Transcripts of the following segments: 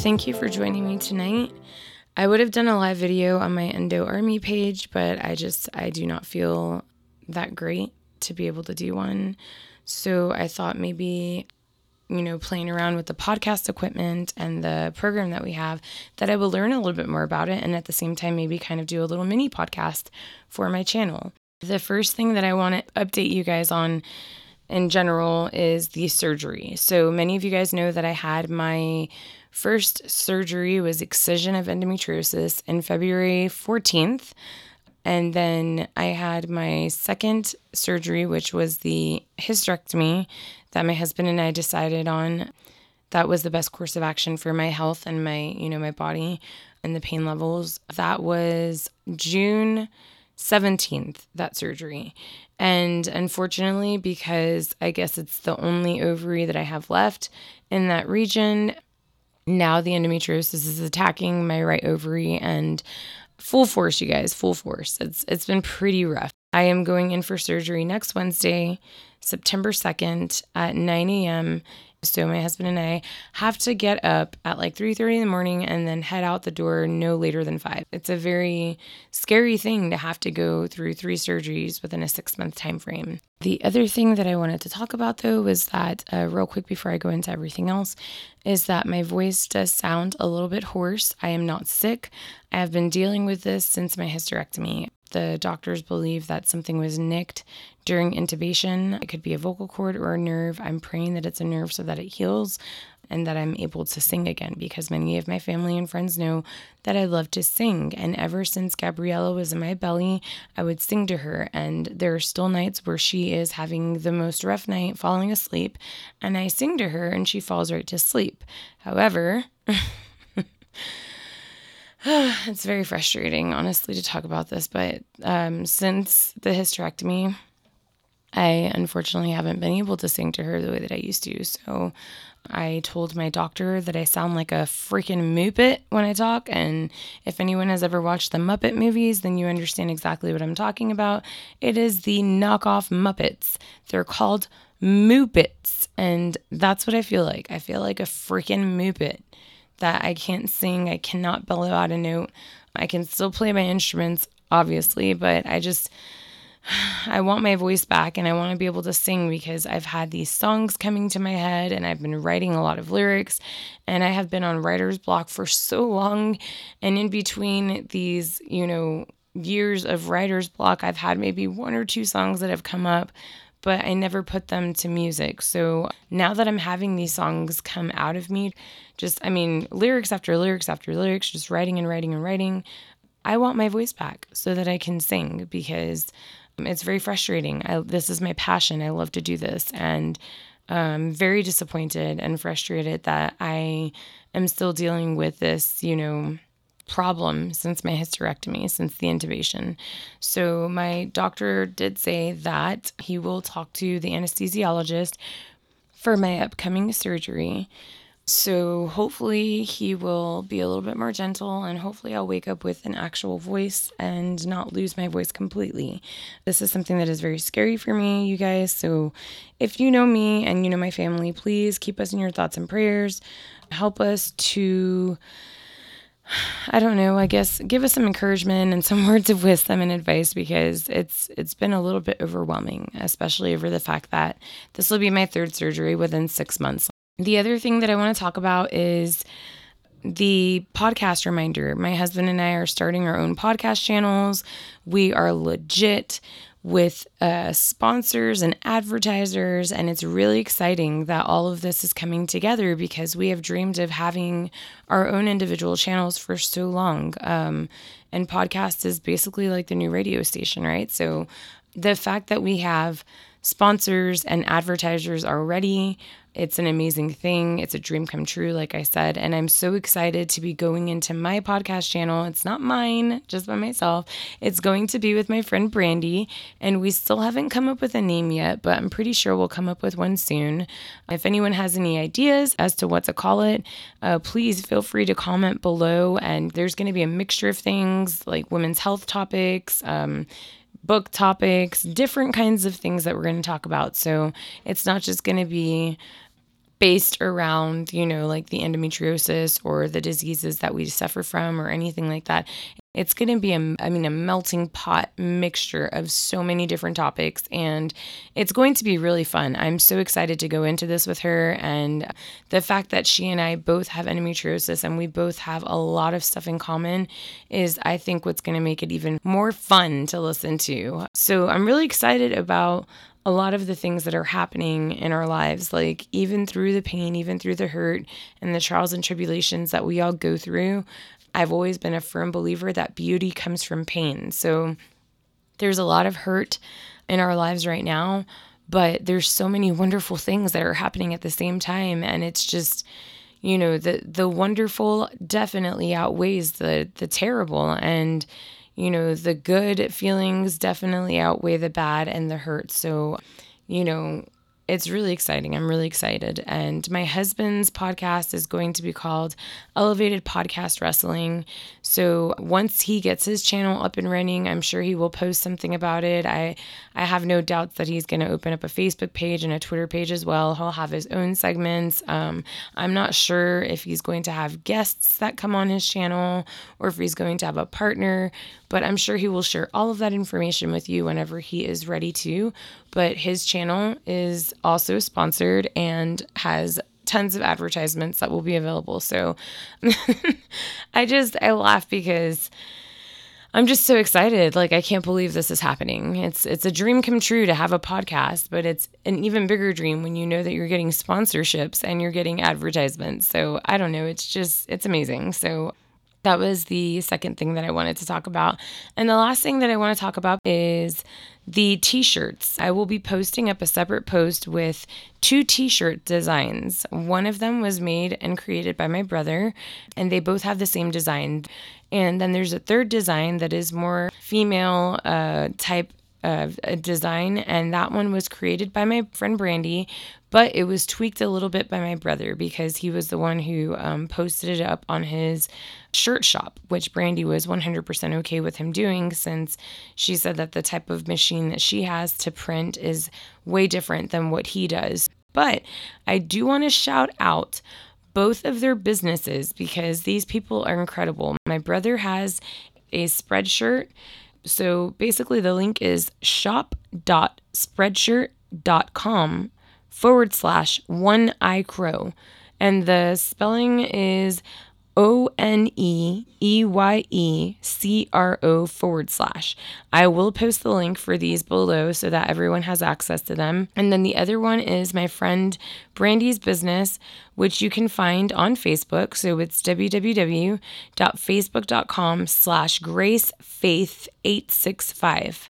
Thank you for joining me tonight. I would have done a live video on my Endo Army page, but I just I do not feel that great to be able to do one. So I thought maybe you know, playing around with the podcast equipment and the program that we have, that I will learn a little bit more about it and at the same time maybe kind of do a little mini podcast for my channel. The first thing that I want to update you guys on in general is the surgery. So many of you guys know that I had my first surgery was excision of endometriosis in February 14th. And then I had my second surgery, which was the hysterectomy that my husband and I decided on. That was the best course of action for my health and my, you know, my body and the pain levels. That was June 17th, that surgery. And unfortunately, because I guess it's the only ovary that I have left in that region, now the endometriosis is attacking my right ovary and full force, you guys, full force. It's it's been pretty rough. I am going in for surgery next Wednesday, September 2nd at 9 a.m. So my husband and I have to get up at like 3:30 in the morning and then head out the door no later than 5. It's a very scary thing to have to go through three surgeries within a 6-month time frame. The other thing that I wanted to talk about though was that uh, real quick before I go into everything else is that my voice does sound a little bit hoarse. I am not sick. I have been dealing with this since my hysterectomy the doctors believe that something was nicked during intubation. It could be a vocal cord or a nerve. I'm praying that it's a nerve so that it heals and that I'm able to sing again because many of my family and friends know that I love to sing. And ever since Gabriella was in my belly, I would sing to her. And there are still nights where she is having the most rough night, falling asleep, and I sing to her and she falls right to sleep. However, it's very frustrating, honestly, to talk about this. But um, since the hysterectomy, I unfortunately haven't been able to sing to her the way that I used to. So I told my doctor that I sound like a freaking Muppet when I talk. And if anyone has ever watched the Muppet movies, then you understand exactly what I'm talking about. It is the knockoff Muppets. They're called Muppets. And that's what I feel like. I feel like a freaking Muppet that I can't sing, I cannot bellow out a note. I can still play my instruments, obviously, but I just I want my voice back and I want to be able to sing because I've had these songs coming to my head and I've been writing a lot of lyrics and I have been on writer's block for so long and in between these, you know, years of writer's block, I've had maybe one or two songs that have come up but I never put them to music. So now that I'm having these songs come out of me, just, I mean, lyrics after lyrics after lyrics, just writing and writing and writing, I want my voice back so that I can sing because um, it's very frustrating. I, this is my passion. I love to do this. And I'm very disappointed and frustrated that I am still dealing with this, you know, problem since my hysterectomy, since the intubation. So, my doctor did say that he will talk to the anesthesiologist for my upcoming surgery. So, hopefully, he will be a little bit more gentle, and hopefully, I'll wake up with an actual voice and not lose my voice completely. This is something that is very scary for me, you guys. So, if you know me and you know my family, please keep us in your thoughts and prayers. Help us to I don't know, I guess give us some encouragement and some words of wisdom and advice because it's it's been a little bit overwhelming, especially over the fact that this will be my third surgery within 6 months. The other thing that I want to talk about is the podcast reminder. My husband and I are starting our own podcast channels. We are legit with uh, sponsors and advertisers. And it's really exciting that all of this is coming together because we have dreamed of having our own individual channels for so long. Um, and podcast is basically like the new radio station, right? So the fact that we have sponsors and advertisers already it's an amazing thing. It's a dream come true, like I said. And I'm so excited to be going into my podcast channel. It's not mine, just by myself. It's going to be with my friend Brandy. And we still haven't come up with a name yet, but I'm pretty sure we'll come up with one soon. If anyone has any ideas as to what to call it, uh, please feel free to comment below. And there's going to be a mixture of things like women's health topics. Um, book topics, different kinds of things that we're going to talk about. So it's not just going to be based around, you know, like the endometriosis or the diseases that we suffer from or anything like that. It's going to be a, I mean, a melting pot mixture of so many different topics, and it's going to be really fun. I'm so excited to go into this with her, and the fact that she and I both have endometriosis and we both have a lot of stuff in common is, I think, what's going to make it even more fun to listen to. So I'm really excited about a lot of the things that are happening in our lives, like even through the pain, even through the hurt and the trials and tribulations that we all go through, I've always been a firm believer that beauty comes from pain. So there's a lot of hurt in our lives right now, but there's so many wonderful things that are happening at the same time and it's just you know the the wonderful definitely outweighs the the terrible and you know the good feelings definitely outweigh the bad and the hurt. So you know it's really exciting. I'm really excited. And my husband's podcast is going to be called Elevated Podcast Wrestling. So once he gets his channel up and running, I'm sure he will post something about it. I I have no doubts that he's going to open up a Facebook page and a Twitter page as well. He'll have his own segments. Um, I'm not sure if he's going to have guests that come on his channel or if he's going to have a partner, but I'm sure he will share all of that information with you whenever he is ready to. But his channel is also sponsored and has tons of advertisements that will be available. So I just I laugh because I'm just so excited. Like I can't believe this is happening. It's it's a dream come true to have a podcast, but it's an even bigger dream when you know that you're getting sponsorships and you're getting advertisements. So I don't know, it's just it's amazing. So that was the second thing that I wanted to talk about. And the last thing that I want to talk about is the t shirts. I will be posting up a separate post with two t shirt designs. One of them was made and created by my brother, and they both have the same design. And then there's a third design that is more female uh, type a design, and that one was created by my friend Brandy, but it was tweaked a little bit by my brother because he was the one who um, posted it up on his shirt shop, which Brandy was 100% okay with him doing since she said that the type of machine that she has to print is way different than what he does. But I do want to shout out both of their businesses because these people are incredible. My brother has a spreadshirt so basically, the link is shop.spreadshirt.com forward slash one eye crow. And the spelling is O N E E Y E C R O forward slash. I will post the link for these below so that everyone has access to them. And then the other one is my friend Brandy's business, which you can find on Facebook. So it's www.facebook.com slash gracefaith865.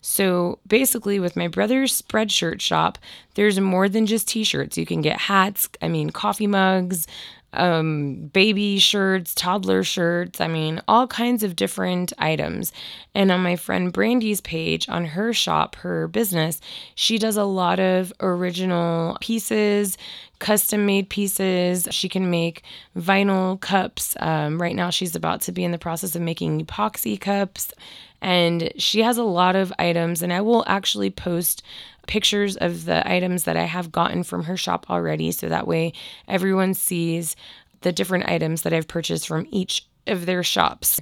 So basically, with my brother's spreadshirt shop, there's more than just t shirts. You can get hats, I mean, coffee mugs, um, baby shirts, toddler shirts, I mean, all kinds of different items. And on my friend Brandy's page, on her shop, her business, she does a lot of original pieces, custom made pieces. She can make vinyl cups. Um, right now, she's about to be in the process of making epoxy cups. And she has a lot of items, and I will actually post pictures of the items that I have gotten from her shop already. So that way everyone sees the different items that I've purchased from each of their shops.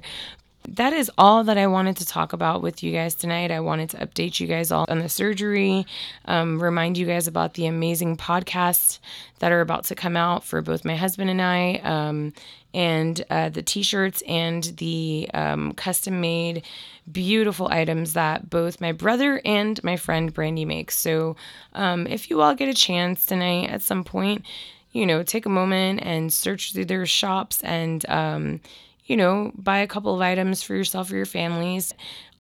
That is all that I wanted to talk about with you guys tonight. I wanted to update you guys all on the surgery, um, remind you guys about the amazing podcasts that are about to come out for both my husband and I, um, and uh, the t shirts and the um, custom made beautiful items that both my brother and my friend Brandy makes. So um, if you all get a chance tonight at some point, you know, take a moment and search through their shops and, um, you know, buy a couple of items for yourself or your families.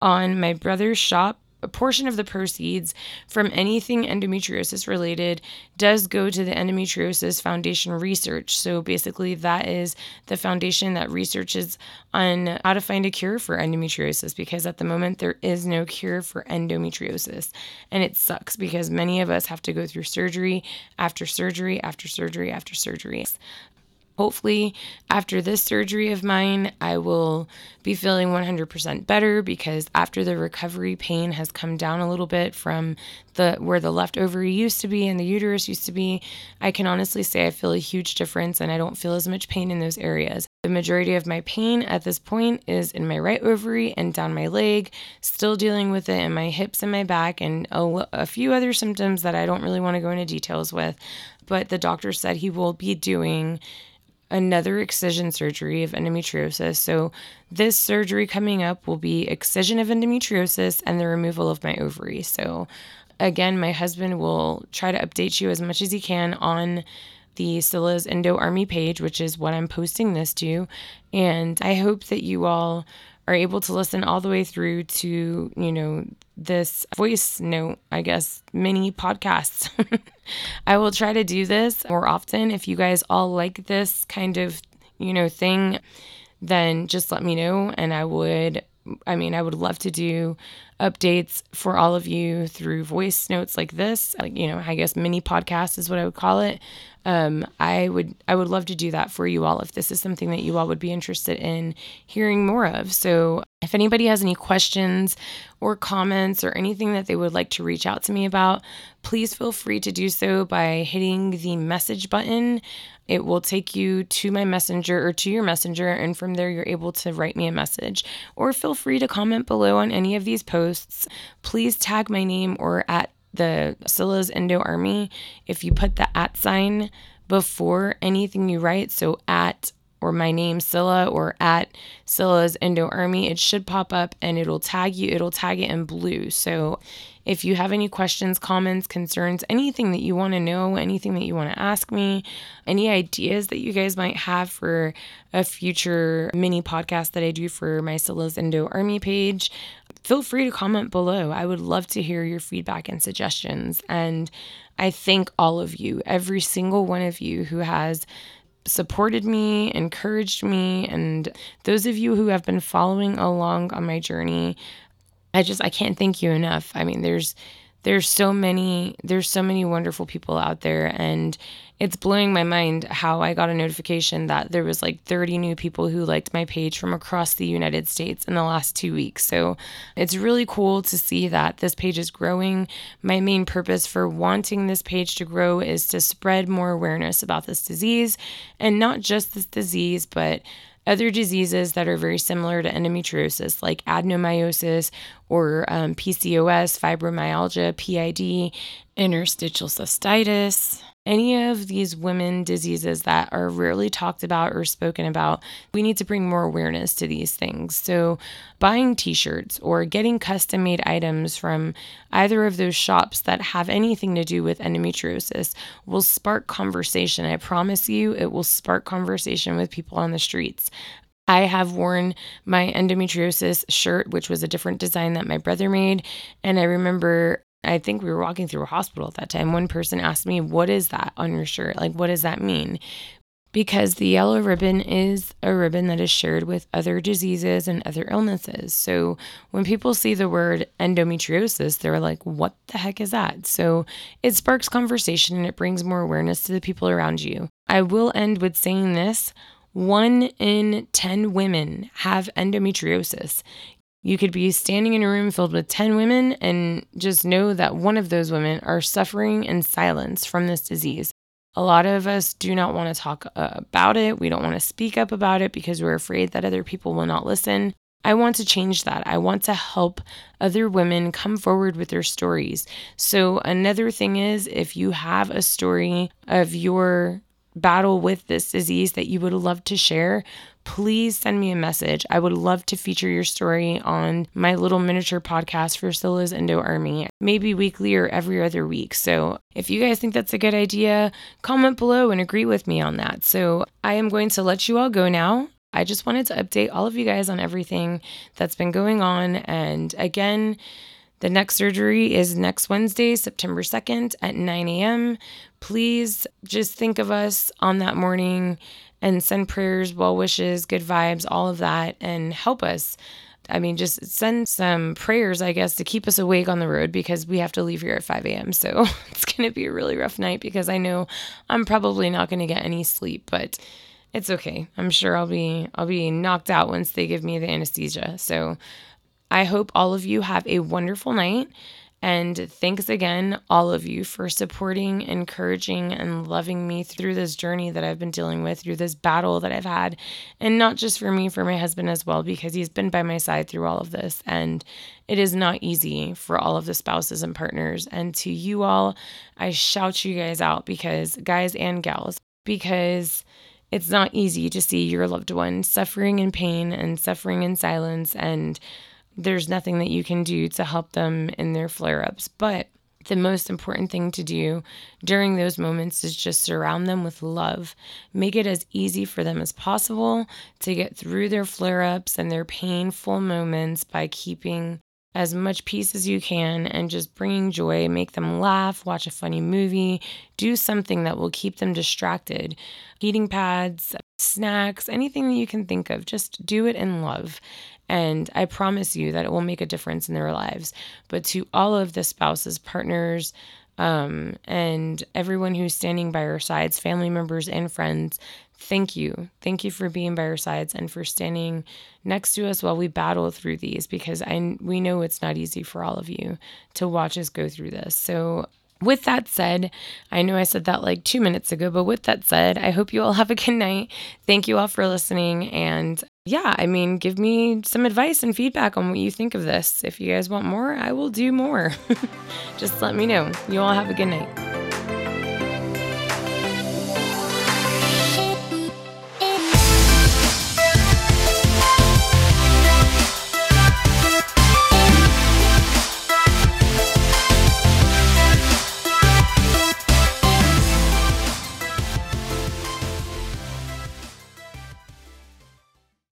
On my brother's shop, a portion of the proceeds from anything endometriosis related does go to the Endometriosis Foundation research. So basically, that is the foundation that researches on how to find a cure for endometriosis because at the moment there is no cure for endometriosis. And it sucks because many of us have to go through surgery after surgery after surgery after surgery. Hopefully, after this surgery of mine, I will be feeling 100% better because after the recovery pain has come down a little bit from the where the left ovary used to be and the uterus used to be, I can honestly say I feel a huge difference and I don't feel as much pain in those areas. The majority of my pain at this point is in my right ovary and down my leg, still dealing with it in my hips and my back and a, a few other symptoms that I don't really want to go into details with. But the doctor said he will be doing another excision surgery of endometriosis. So, this surgery coming up will be excision of endometriosis and the removal of my ovary. So, again, my husband will try to update you as much as he can on the Scylla's Endo Army page, which is what I'm posting this to. And I hope that you all are able to listen all the way through to, you know, this voice note, I guess, mini podcast. I will try to do this more often. If you guys all like this kind of, you know, thing, then just let me know and I would I mean, I would love to do updates for all of you through voice notes like this, like you know, I guess mini podcast is what I would call it um, I would I would love to do that for you all if this is something that you all would be interested in hearing more of. So if anybody has any questions or comments or anything that they would like to reach out to me about, please feel free to do so by hitting the message button. It will take you to my messenger or to your messenger, and from there, you're able to write me a message. Or feel free to comment below on any of these posts. Please tag my name or at the Scylla's Endo Army, if you put the at sign before anything you write, so at or my name Scylla or at Scylla's Endo Army, it should pop up and it'll tag you. It'll tag it in blue. So if you have any questions, comments, concerns, anything that you want to know, anything that you want to ask me, any ideas that you guys might have for a future mini podcast that I do for my Scylla's Endo Army page, feel free to comment below. I would love to hear your feedback and suggestions. And I thank all of you, every single one of you who has supported me, encouraged me, and those of you who have been following along on my journey. I just I can't thank you enough. I mean, there's there's so many there's so many wonderful people out there and it's blowing my mind how I got a notification that there was like 30 new people who liked my page from across the United States in the last 2 weeks. So it's really cool to see that this page is growing. My main purpose for wanting this page to grow is to spread more awareness about this disease and not just this disease but other diseases that are very similar to endometriosis, like adenomyosis or um, PCOS, fibromyalgia, PID, interstitial cystitis, any of these women diseases that are rarely talked about or spoken about, we need to bring more awareness to these things. So, buying t shirts or getting custom made items from either of those shops that have anything to do with endometriosis will spark conversation. I promise you, it will spark conversation with people on the streets. I have worn my endometriosis shirt, which was a different design that my brother made. And I remember I think we were walking through a hospital at that time. One person asked me, What is that on your shirt? Like, what does that mean? Because the yellow ribbon is a ribbon that is shared with other diseases and other illnesses. So when people see the word endometriosis, they're like, What the heck is that? So it sparks conversation and it brings more awareness to the people around you. I will end with saying this. One in 10 women have endometriosis. You could be standing in a room filled with 10 women and just know that one of those women are suffering in silence from this disease. A lot of us do not want to talk uh, about it. We don't want to speak up about it because we're afraid that other people will not listen. I want to change that. I want to help other women come forward with their stories. So, another thing is if you have a story of your battle with this disease that you would love to share, please send me a message. I would love to feature your story on my little miniature podcast for Scylla's Endo Army, maybe weekly or every other week. So if you guys think that's a good idea, comment below and agree with me on that. So I am going to let you all go now. I just wanted to update all of you guys on everything that's been going on. And again, the next surgery is next Wednesday, September 2nd at 9 a.m. Please just think of us on that morning and send prayers, well wishes, good vibes, all of that, and help us. I mean, just send some prayers, I guess, to keep us awake on the road because we have to leave here at 5 a.m. So it's going to be a really rough night because I know I'm probably not going to get any sleep. But it's okay. I'm sure I'll be I'll be knocked out once they give me the anesthesia. So I hope all of you have a wonderful night. And thanks again, all of you, for supporting, encouraging, and loving me through this journey that I've been dealing with, through this battle that I've had. And not just for me, for my husband as well, because he's been by my side through all of this. And it is not easy for all of the spouses and partners. And to you all, I shout you guys out because, guys and gals, because it's not easy to see your loved one suffering in pain and suffering in silence and there's nothing that you can do to help them in their flare ups. But the most important thing to do during those moments is just surround them with love. Make it as easy for them as possible to get through their flare ups and their painful moments by keeping as much peace as you can and just bringing joy. Make them laugh, watch a funny movie, do something that will keep them distracted. Heating pads, snacks, anything that you can think of, just do it in love. And I promise you that it will make a difference in their lives. But to all of the spouses, partners, um, and everyone who's standing by our sides, family members and friends, thank you. Thank you for being by our sides and for standing next to us while we battle through these because I we know it's not easy for all of you to watch us go through this. So with that said, I know I said that like two minutes ago, but with that said, I hope you all have a good night. Thank you all for listening. And yeah, I mean, give me some advice and feedback on what you think of this. If you guys want more, I will do more. Just let me know. You all have a good night.